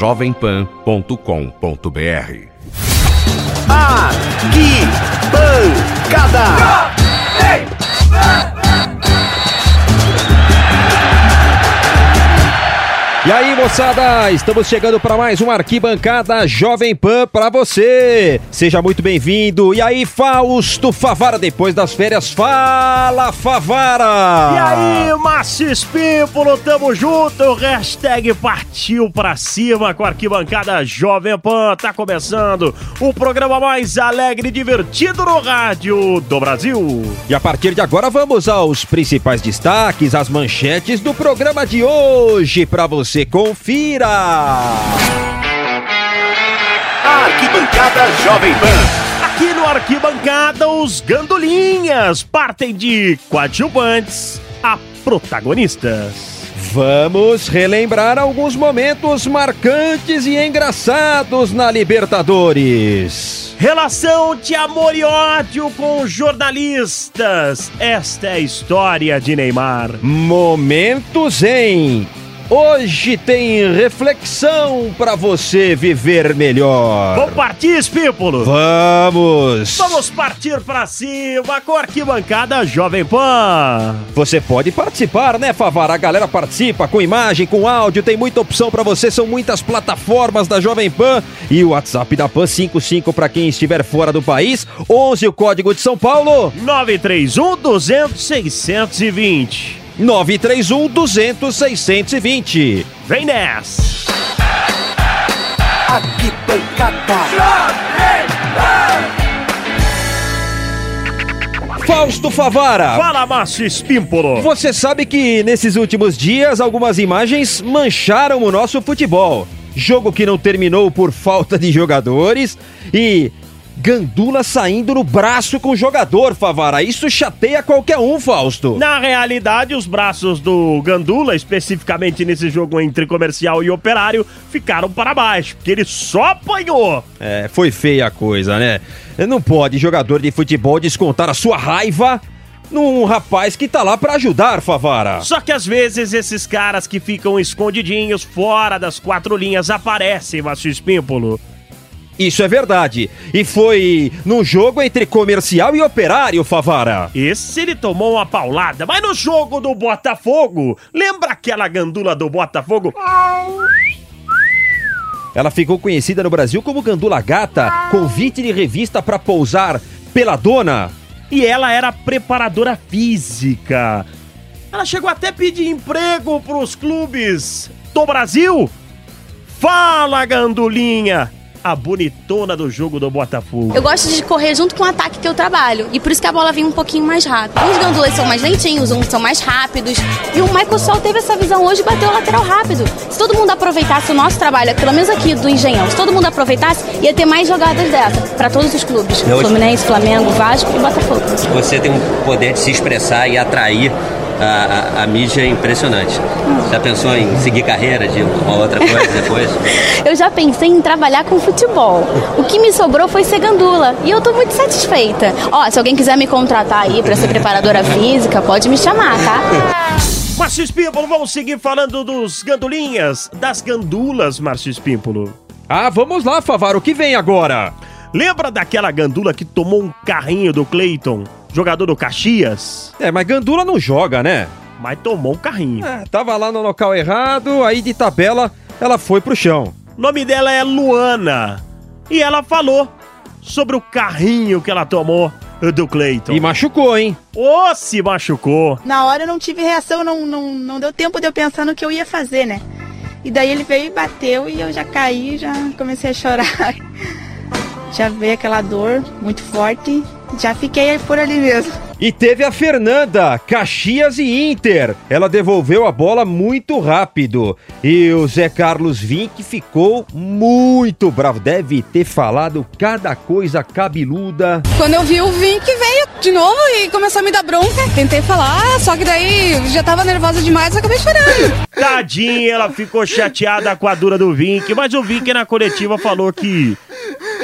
jovempan.com.br. Arquibancada. E aí, moçada, estamos chegando para mais uma arquibancada Jovem Pan para você. Seja muito bem-vindo. E aí, Fausto Favara, depois das férias, fala Favara. E aí, Márcio Espímpolo, tamo junto. Hashtag partiu pra cima com a arquibancada Jovem Pan. Tá começando o programa mais alegre e divertido no rádio do Brasil. E a partir de agora vamos aos principais destaques, as manchetes do programa de hoje para você confira. Arquibancada Jovem Pan. Aqui no Arquibancada, os gandolinhas partem de coadjuvantes a protagonistas. Vamos relembrar alguns momentos marcantes e engraçados na Libertadores. Relação de amor e ódio com jornalistas. Esta é a história de Neymar. Momentos em Hoje tem reflexão para você viver melhor. Vamos partir, Espípulo? Vamos! Vamos partir para cima com a arquibancada Jovem Pan. Você pode participar, né, Favara? A galera participa com imagem, com áudio, tem muita opção para você, são muitas plataformas da Jovem Pan e o WhatsApp da Pan 55 para quem estiver fora do país, 11 o código de São Paulo 931 200 620. 931 200 620. Vem nessa! Arquibancada. Fausto Favara. Fala, Márcio Espímpolo. Você sabe que nesses últimos dias algumas imagens mancharam o nosso futebol. Jogo que não terminou por falta de jogadores e Gandula saindo no braço com o jogador, Favara. Isso chateia qualquer um, Fausto. Na realidade, os braços do Gandula, especificamente nesse jogo entre comercial e operário, ficaram para baixo, porque ele só apanhou. É, foi feia a coisa, né? Não pode jogador de futebol descontar a sua raiva num rapaz que tá lá pra ajudar, Favara. Só que às vezes esses caras que ficam escondidinhos fora das quatro linhas aparecem, Márcio Espímpolo. Isso é verdade. E foi num jogo entre comercial e operário, Favara. Esse ele tomou uma paulada, mas no jogo do Botafogo, lembra aquela gandula do Botafogo? Ela ficou conhecida no Brasil como Gandula Gata, convite de revista pra pousar pela dona. E ela era preparadora física. Ela chegou até a pedir emprego pros clubes do Brasil. Fala, gandulinha! A bonitona do jogo do Botafogo. Eu gosto de correr junto com o ataque que eu trabalho. E por isso que a bola vem um pouquinho mais rápido. Uns gandulas são mais lentinhos, uns são mais rápidos. E o Michael Sol teve essa visão hoje e bateu o lateral rápido. Se todo mundo aproveitasse o nosso trabalho, pelo menos aqui do Engenhão, se todo mundo aproveitasse, ia ter mais jogadas dessa para todos os clubes. Fluminense, Flamengo, Vasco e Botafogo. Você tem um poder de se expressar e atrair a, a, a mídia impressionante. Já pensou em seguir carreira de uma outra coisa depois? Eu já pensei em trabalhar com futebol. O que me sobrou foi ser gandula. E eu tô muito satisfeita. Ó, se alguém quiser me contratar aí pra ser preparadora física, pode me chamar, tá? Márcio Espímpolo, vamos seguir falando dos gandulinhas, das gandulas, Márcio Espímpolo. Ah, vamos lá, Favara, o que vem agora? Lembra daquela gandula que tomou um carrinho do Cleiton, jogador do Caxias? É, mas Gandula não joga, né? Mas tomou um carrinho. É, tava lá no local errado, aí de tabela ela foi pro chão. O nome dela é Luana. E ela falou sobre o carrinho que ela tomou do Cleiton. E machucou, hein? Ô, se machucou. Na hora eu não tive reação, não, não, não deu tempo de eu pensar no que eu ia fazer, né? E daí ele veio e bateu e eu já caí, já comecei a chorar. Já veio aquela dor muito forte, já fiquei por ali mesmo. E teve a Fernanda, Caxias e Inter. Ela devolveu a bola muito rápido. E o Zé Carlos Vinck ficou muito bravo. Deve ter falado cada coisa cabeluda. Quando eu vi o Vink veio de novo e começou a me dar bronca. Tentei falar, só que daí já tava nervosa demais e acabei chorando. Tadinha, ela ficou chateada com a dura do Vink, mas o Vink na coletiva falou que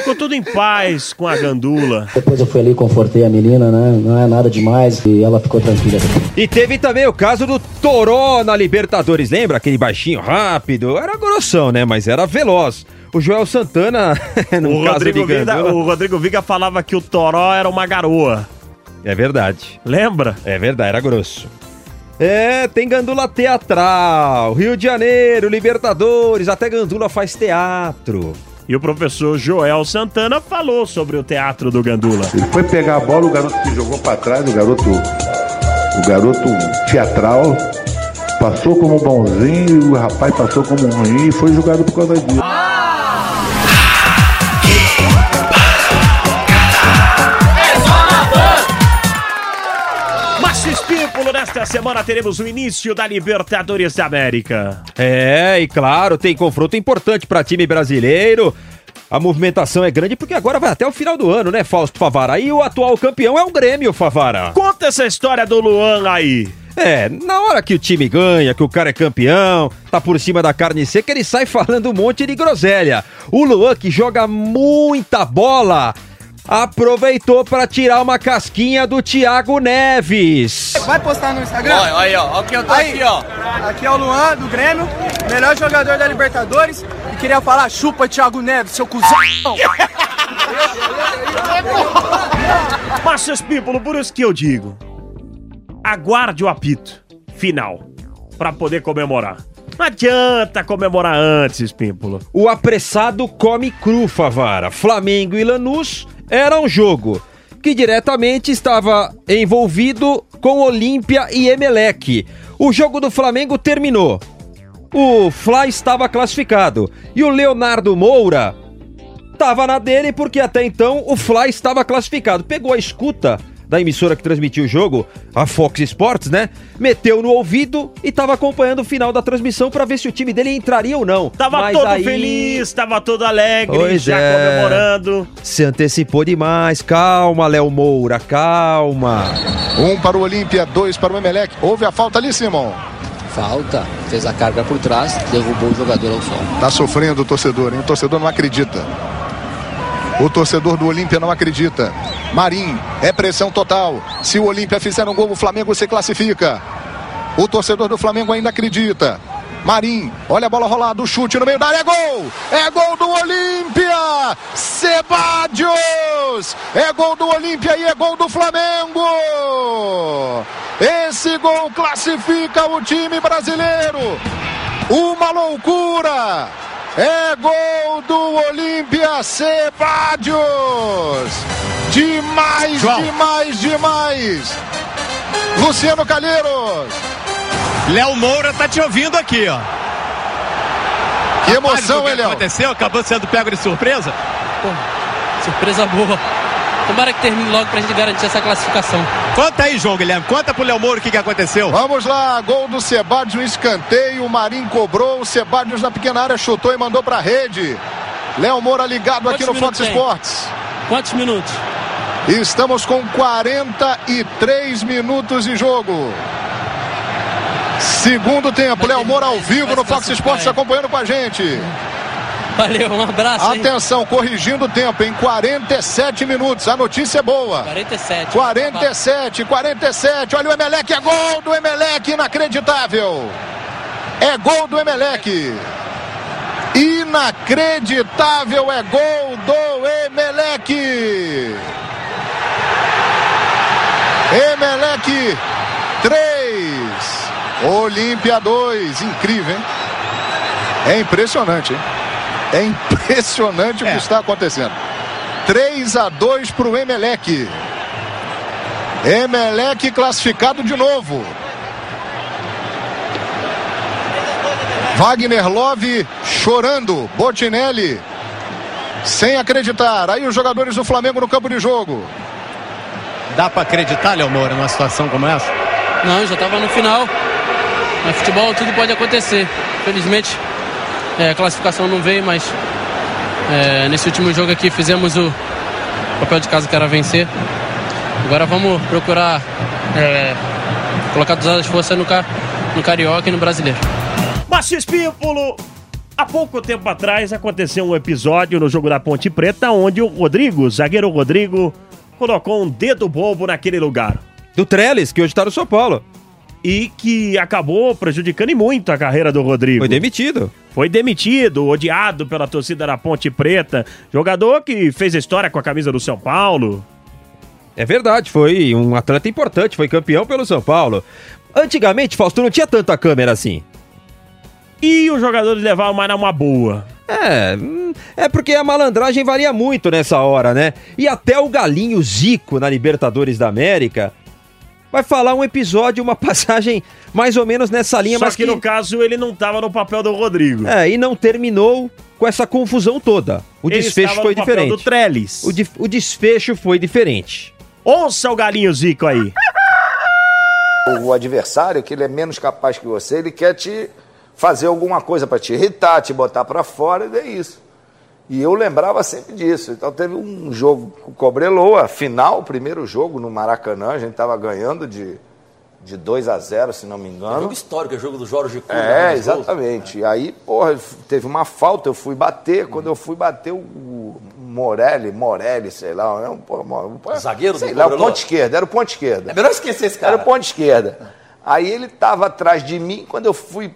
ficou tudo em paz com a gandula. Depois eu fui ali, confortei a menina, né? Não é nada demais e ela ficou tranquila. E teve também o caso do Toró na Libertadores, lembra? Aquele baixinho rápido, era grossão, né? Mas era veloz. O Joel Santana, no O caso Rodrigo, de Viga, o Rodrigo Viga falava que o Toró era uma garoa. É verdade. Lembra? É verdade, era grosso. É, tem Gandula Teatral, Rio de Janeiro, Libertadores, até Gandula faz teatro. E o professor Joel Santana falou sobre o teatro do Gandula. Ele foi pegar a bola, o garoto se jogou para trás, o garoto, o garoto teatral, passou como bonzinho, o rapaz passou como ruim e foi julgado por causa disso. Semana teremos o início da Libertadores da América. É, e claro, tem confronto importante para time brasileiro. A movimentação é grande porque agora vai até o final do ano, né, Fausto Favara? E o atual campeão é o Grêmio, Favara. Conta essa história do Luan aí. É, na hora que o time ganha, que o cara é campeão, tá por cima da carne seca, ele sai falando um monte de groselha. O Luan, que joga muita bola, aproveitou para tirar uma casquinha do Thiago Neves. Vai postar no Instagram? Olha aí, ó. Aqui eu tô Aí, aqui, ó. Aqui é o Luan, do Grêmio, melhor jogador da Libertadores. E queria falar, chupa Thiago Neves, seu cuzão. Márcio Espípulo, por isso que eu digo. Aguarde o apito final para poder comemorar. Não adianta comemorar antes, Espípulo. O apressado come cru, Favara. Flamengo e Lanús era um jogo que diretamente estava envolvido com Olímpia e Emelec. O jogo do Flamengo terminou. O Fly estava classificado e o Leonardo Moura estava na dele porque até então o Fly estava classificado. Pegou a escuta da emissora que transmitiu o jogo, a Fox Sports, né? Meteu no ouvido e tava acompanhando o final da transmissão para ver se o time dele entraria ou não. Tava Mas todo aí- feliz, tava todo alegre, Pois já é. comemorando. Se antecipou demais. Calma, Léo Moura, calma. Um para o Olímpia, dois para o Emelec. Houve a falta ali, Simão. Falta, fez a carga por trás, derrubou o jogador ao som. Tá sofrendo o torcedor, hein? O torcedor não acredita. O torcedor do Olímpia não acredita. Marim, é pressão total. Se o Olímpia fizer um gol, o Flamengo se classifica. O torcedor do Flamengo ainda acredita. Marim, olha a bola rolada, o chute no meio da área, é gol! É gol do Olímpia! Sebadios! É gol do Olímpia e é gol do Flamengo! Esse gol classifica o time brasileiro! Uma loucura! É gol do Olímpia Sebadios! Demais, demais, demais! Luciano Calheiros! Léo Moura tá te ouvindo aqui, ó. Que emoção, o que hein, Léo? aconteceu? Acabou sendo pego de surpresa? Surpresa boa. Tomara que termine logo pra gente garantir essa classificação. Conta aí, João Guilherme. Conta pro Léo Moura o que, que aconteceu. Vamos lá, gol do Sebadios, um escanteio, o Marim cobrou, o Sebadios na pequena área chutou e mandou pra rede. Léo Moura ligado aqui no Quantos Fox tem? Sports. Quantos minutos? Estamos com 43 minutos de jogo. Segundo tempo, Léo Moura ao vivo no Fox Sports acompanhando com a gente. Valeu, um abraço. hein? Atenção, corrigindo o tempo em 47 minutos. A notícia é boa. 47. 47, 47. Olha o Emelec, é gol do Emelec, inacreditável. É gol do Emelec. Inacreditável, é gol do Emelec. Emelec 3, Olímpia 2. Incrível, hein? É impressionante, hein? É impressionante o que está acontecendo. 3 a 2 para o Emelec. Emelec classificado de novo. Wagner Love chorando. Botinelli sem acreditar. Aí os jogadores do Flamengo no campo de jogo. Dá pra acreditar, Léo Moura, numa situação como essa? Não, já tava no final. Mas futebol tudo pode acontecer. Felizmente é, a classificação não veio, mas é, nesse último jogo aqui fizemos o papel de casa que era vencer. Agora vamos procurar é, colocar todas as forças no, no Carioca e no Brasileiro. Márcio Espípulo, Há pouco tempo atrás aconteceu um episódio no jogo da Ponte Preta onde o Rodrigo, zagueiro Rodrigo, colocou um dedo bobo naquele lugar. Do Trellis, que hoje tá no São Paulo. E que acabou prejudicando muito a carreira do Rodrigo. Foi demitido. Foi demitido, odiado pela torcida da Ponte Preta. Jogador que fez história com a camisa do São Paulo. É verdade, foi um atleta importante, foi campeão pelo São Paulo. Antigamente, Fausto, não tinha tanta câmera assim. E os jogadores levavam mais numa boa. É, hum, é porque a malandragem varia muito nessa hora, né? E até o Galinho Zico na Libertadores da América vai falar um episódio, uma passagem mais ou menos nessa linha, Só mas que, no caso ele não tava no papel do Rodrigo. É, e não terminou com essa confusão toda. O Ele desfecho estava foi no papel diferente. do Trellis. O, dif- o desfecho foi diferente. Ouça o Galinho Zico aí. O adversário, que ele é menos capaz que você, ele quer te fazer alguma coisa para te irritar, te botar para fora, e é isso. E eu lembrava sempre disso. Então teve um jogo com o Cobreloa, final, primeiro jogo no Maracanã, a gente estava ganhando de, de 2 a 0, se não me engano. Jogo histórico, é jogo do Jorge Cuba. É, né, exatamente. E aí, porra, teve uma falta, eu fui bater. Quando eu fui bater, o Morelli, Morelli, sei lá, né? um, Zagueiro sei do lá, o ponto esquerda, era o ponto esquerda. É melhor esquecer esse cara. Era o ponto esquerda. Aí ele tava atrás de mim, quando eu fui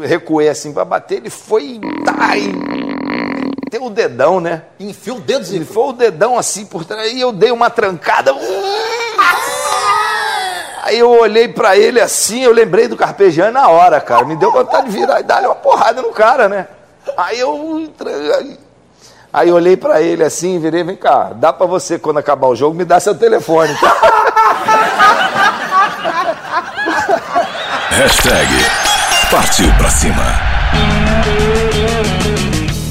recuei assim pra bater, ele foi. Tá, e o dedão, né? Enfiou o dedo, Ele foi o dedão assim por trás, e eu dei uma trancada. Aí eu olhei pra ele assim, eu lembrei do Carpegiani na hora, cara. Me deu vontade de virar e dar uma porrada no cara, né? Aí eu. Aí eu olhei pra ele assim, virei, vem cá, dá pra você, quando acabar o jogo, me dar seu telefone, tá? Hashtag Partiu pra cima.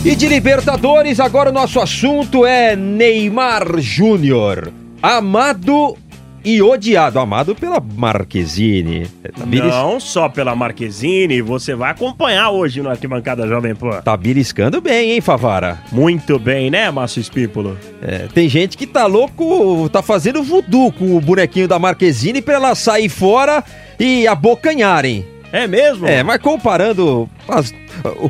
E de Libertadores, agora o nosso assunto é Neymar Júnior. Amado e odiado. Amado pela Marquezine. Não só pela Marquezine, você vai acompanhar hoje no Arquibancada Jovem Pan. Tá beliscando bem, hein, Favara? Muito bem, né, Márcio Espípolo? É, tem gente que tá louco, tá fazendo voodoo com o bonequinho da Marquezine pra ela sair fora e abocanharem. É mesmo? É, mas comparando as-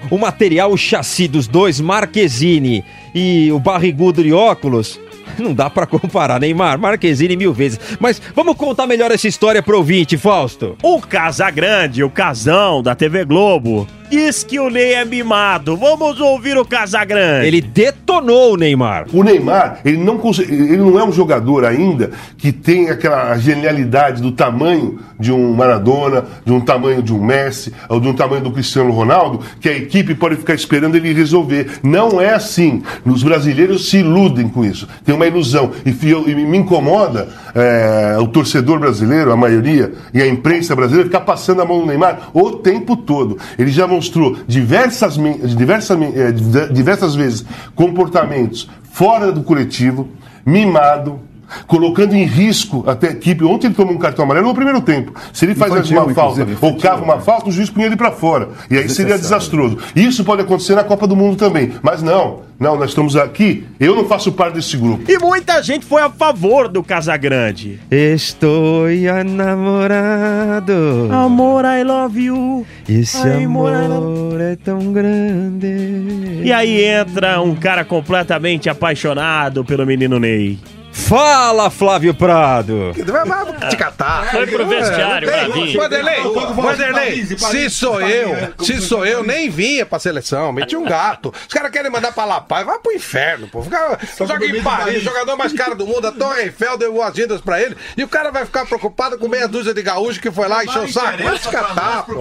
o, o material, o chassi dos dois, Marquezine e o barrigudo de óculos, não dá pra comparar, Neymar, Marquezine mil vezes. Mas vamos contar melhor essa história pro ouvinte, Fausto. O Casagrande, o casão da TV Globo, diz que o Ney é mimado. Vamos ouvir o Casagrande. Ele detonou o Neymar. O Neymar, ele não, ele não é um jogador ainda que tem aquela genialidade do tamanho de um Maradona, de um tamanho de um Messi, ou de um tamanho do Cristiano Ronaldo, que a equipe pode ficar esperando ele resolver. Não é assim. Os brasileiros se iludem com isso. Tem uma ilusão. E, eu- e me incomoda é, o torcedor brasileiro, a maioria, e a imprensa brasileira ficar passando a mão no Neymar o tempo todo. Ele já mostrou diversas, diversas, eh, diver- diversas vezes comportamentos fora do coletivo, mimado, colocando em risco até a equipe. Ontem ele tomou um cartão amarelo no primeiro tempo. Se ele faz Infantil, uma falta inclusive, ou cava uma falta, o juiz punha ele para fora. E aí seria desastroso. Isso pode acontecer na Copa do Mundo também. Mas não, não, nós estamos aqui. Eu não faço parte desse grupo. E muita gente foi a favor do Casagrande. Estou enamorado. Amor, I love you. Esse Ai, amor amor, é tão grande. E aí entra um cara completamente apaixonado pelo menino Ney. Fala, Flávio Prado. Vai te catar. Foi pro vestiário, É, Bravinho. Vanderlei, Vanderlei, se sou eu, se sou eu, nem vinha pra seleção, meti um gato. Os caras querem mandar pra La Paz, vai pro inferno, pô. Fica, joga em Paris, jogador mais caro do mundo, a Torre Eiffel deu agendas pra ele, e o cara vai ficar preocupado com meia dúzia de gaúcho que foi lá e encheu o saco. Vai te catar, pô.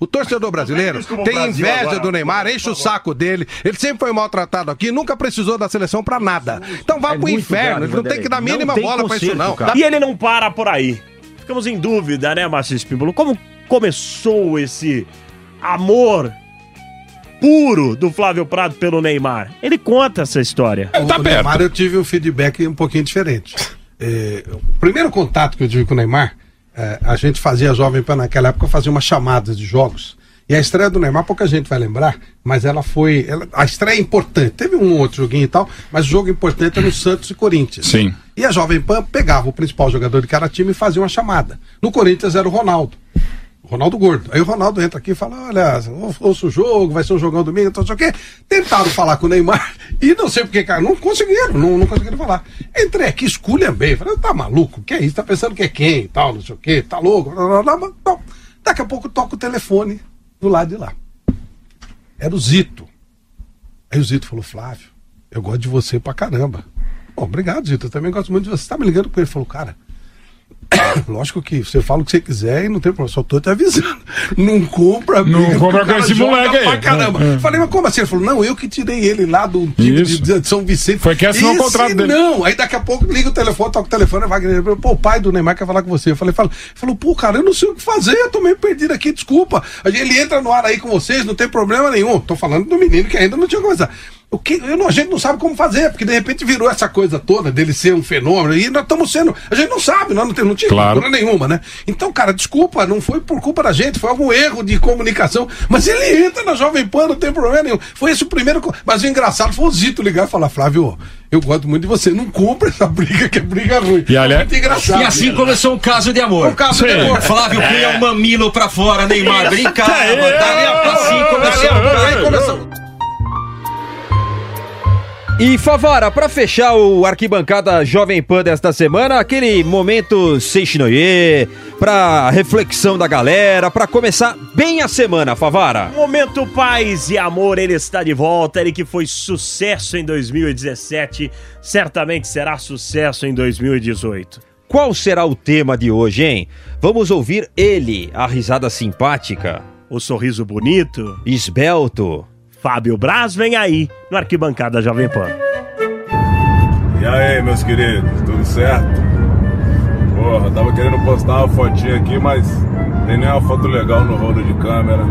O torcedor brasileiro tem inveja do Neymar, enche o saco dele. Ele sempre foi maltratado aqui, nunca precisou da seleção pra nada. Então vai pro inferno, ele não tem que dar a mínima bola pra isso, conserto, não. cara. E ele não para por aí. Ficamos em dúvida, né, Márcio Espímbolo? Como começou esse amor puro do Flávio Prado pelo Neymar? Ele conta essa história. o Neymar eu tive um feedback um pouquinho diferente. É, o primeiro contato que eu tive com o Neymar, é, a gente fazia Jovem Pan naquela época, fazia uma chamada de jogos. E a estreia do Neymar, pouca gente vai lembrar, mas ela foi. ela- a estreia é importante. Teve um outro joguinho e tal, mas o jogo importante é no Santos e Corinthians. Sim. E a Jovem Pan pegava o principal jogador de cada time e fazia uma chamada. No Corinthians era o Ronaldo. Ronaldo Gordo. Aí o Ronaldo entra aqui e fala: olha, ouça o jogo, vai ser um jogão domingo, então não sei o quê. Tentaram falar com o Neymar e não sei porque, cara, não conseguiram, não, não conseguiram falar. Entrei aqui, esculha bem. Falei, tá maluco? Que é isso? Tá pensando que é quem e tal, não sei o quê, tá louco? Blá, blá, blá, blá. Daqui a pouco toca o telefone do lado de lá. Era o Zito. Aí o Zito falou: Flávio, eu gosto de você pra caramba. Bom, obrigado, Zito. Eu também gosto muito de você. Você tá me ligando com ele? Ele falou, cara. Lógico que você fala o que você quiser e não tem problema, só tô te avisando. Não compra Não compra o com esse moleque aí. Pra caramba. É, é. Falei, mas como assim? Ele falou, não, eu que tirei ele lá do time de, de São Vicente. Foi quem assinou o Esse contrato dele. Não, aí daqui a pouco liga o telefone, toca o telefone, vai. Pô, o pai do Neymar quer falar com você. Eu falei, fala, falou, pô, cara, eu não sei o que fazer, eu tô meio perdido aqui, desculpa. Ele entra no ar aí com vocês, não tem problema nenhum. Tô falando do menino que ainda não tinha começado. O que, eu não- a gente não sabe como fazer, porque de repente virou essa coisa toda dele ser um fenômeno e nós estamos sendo. A gente não sabe, nós não, tem, não tinha Claro. cultura nenhuma, né? Então, cara, desculpa, não foi por culpa da gente, foi algum erro de comunicação. Mas ele entra na Jovem Pan, não tem problema nenhum. Foi esse o primeiro. Mas o engraçado foi o Zito ligar e falar: Flávio, eu gosto muito de você, não compra essa briga, que é briga ruim. E, aliás- muito engraçado. E assim começou um caso de amor. Um caso de Sim. amor. Flávio cria um mamilo pra fora, Neymar brincava. É. Assim começou. Aí começou. E Favara, pra fechar o arquibancada Jovem Pan desta semana, aquele momento Seixinoye, pra reflexão da galera, pra começar bem a semana, Favara. Momento Paz e Amor, ele está de volta. Ele que foi sucesso em 2017, certamente será sucesso em 2018. Qual será o tema de hoje, hein? Vamos ouvir ele, a risada simpática, O sorriso bonito. esbelto. Fábio Braz vem aí no Arquibancada Jovem Pan. E aí, meus queridos, tudo certo? Porra, tava querendo postar uma fotinha aqui, mas tem nenhuma foto legal no rolo de câmera.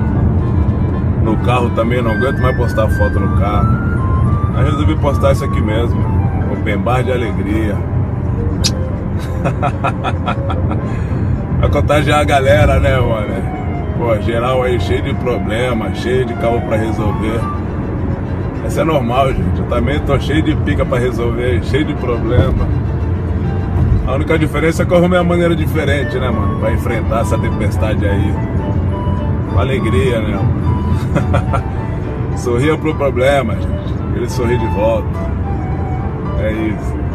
No carro também não aguento mais postar foto no carro. Aí resolvi postar isso aqui mesmo. Open bar de alegria. Vai contagiar a galera, né, mano? Pô, geral aí cheio de problema, cheio de cabo pra resolver. Isso é normal, gente. Eu também tô cheio de pica pra resolver, cheio de problema. A única diferença é que eu arrumei uma maneira diferente, né, mano? Pra enfrentar essa tempestade aí. Com alegria, né? Sorria pro problema, gente. Ele sorri de volta. É isso.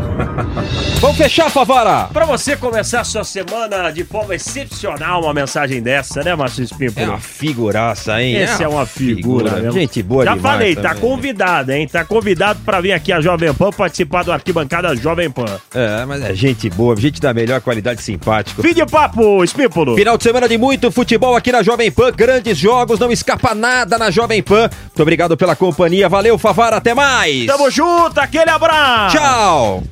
Vamos fechar, Favara! Pra você começar a sua semana de forma excepcional, uma mensagem dessa, né, Márcio Espímpolo? É uma figuraça, hein? Esse é uma figura, mesmo. Gente boa Já demais falei, tá também. convidado, hein? Tá convidado pra vir aqui a Jovem Pan participar do Arquibancada Jovem Pan. É, mas é gente boa, gente da melhor qualidade simpático. Fim de papo, Espímpolo. Final de semana de muito futebol aqui na Jovem Pan, grandes jogos, não escapa nada na Jovem Pan. Muito obrigado pela companhia, valeu Favara, até mais! Tamo junto, aquele abraço! Tchau!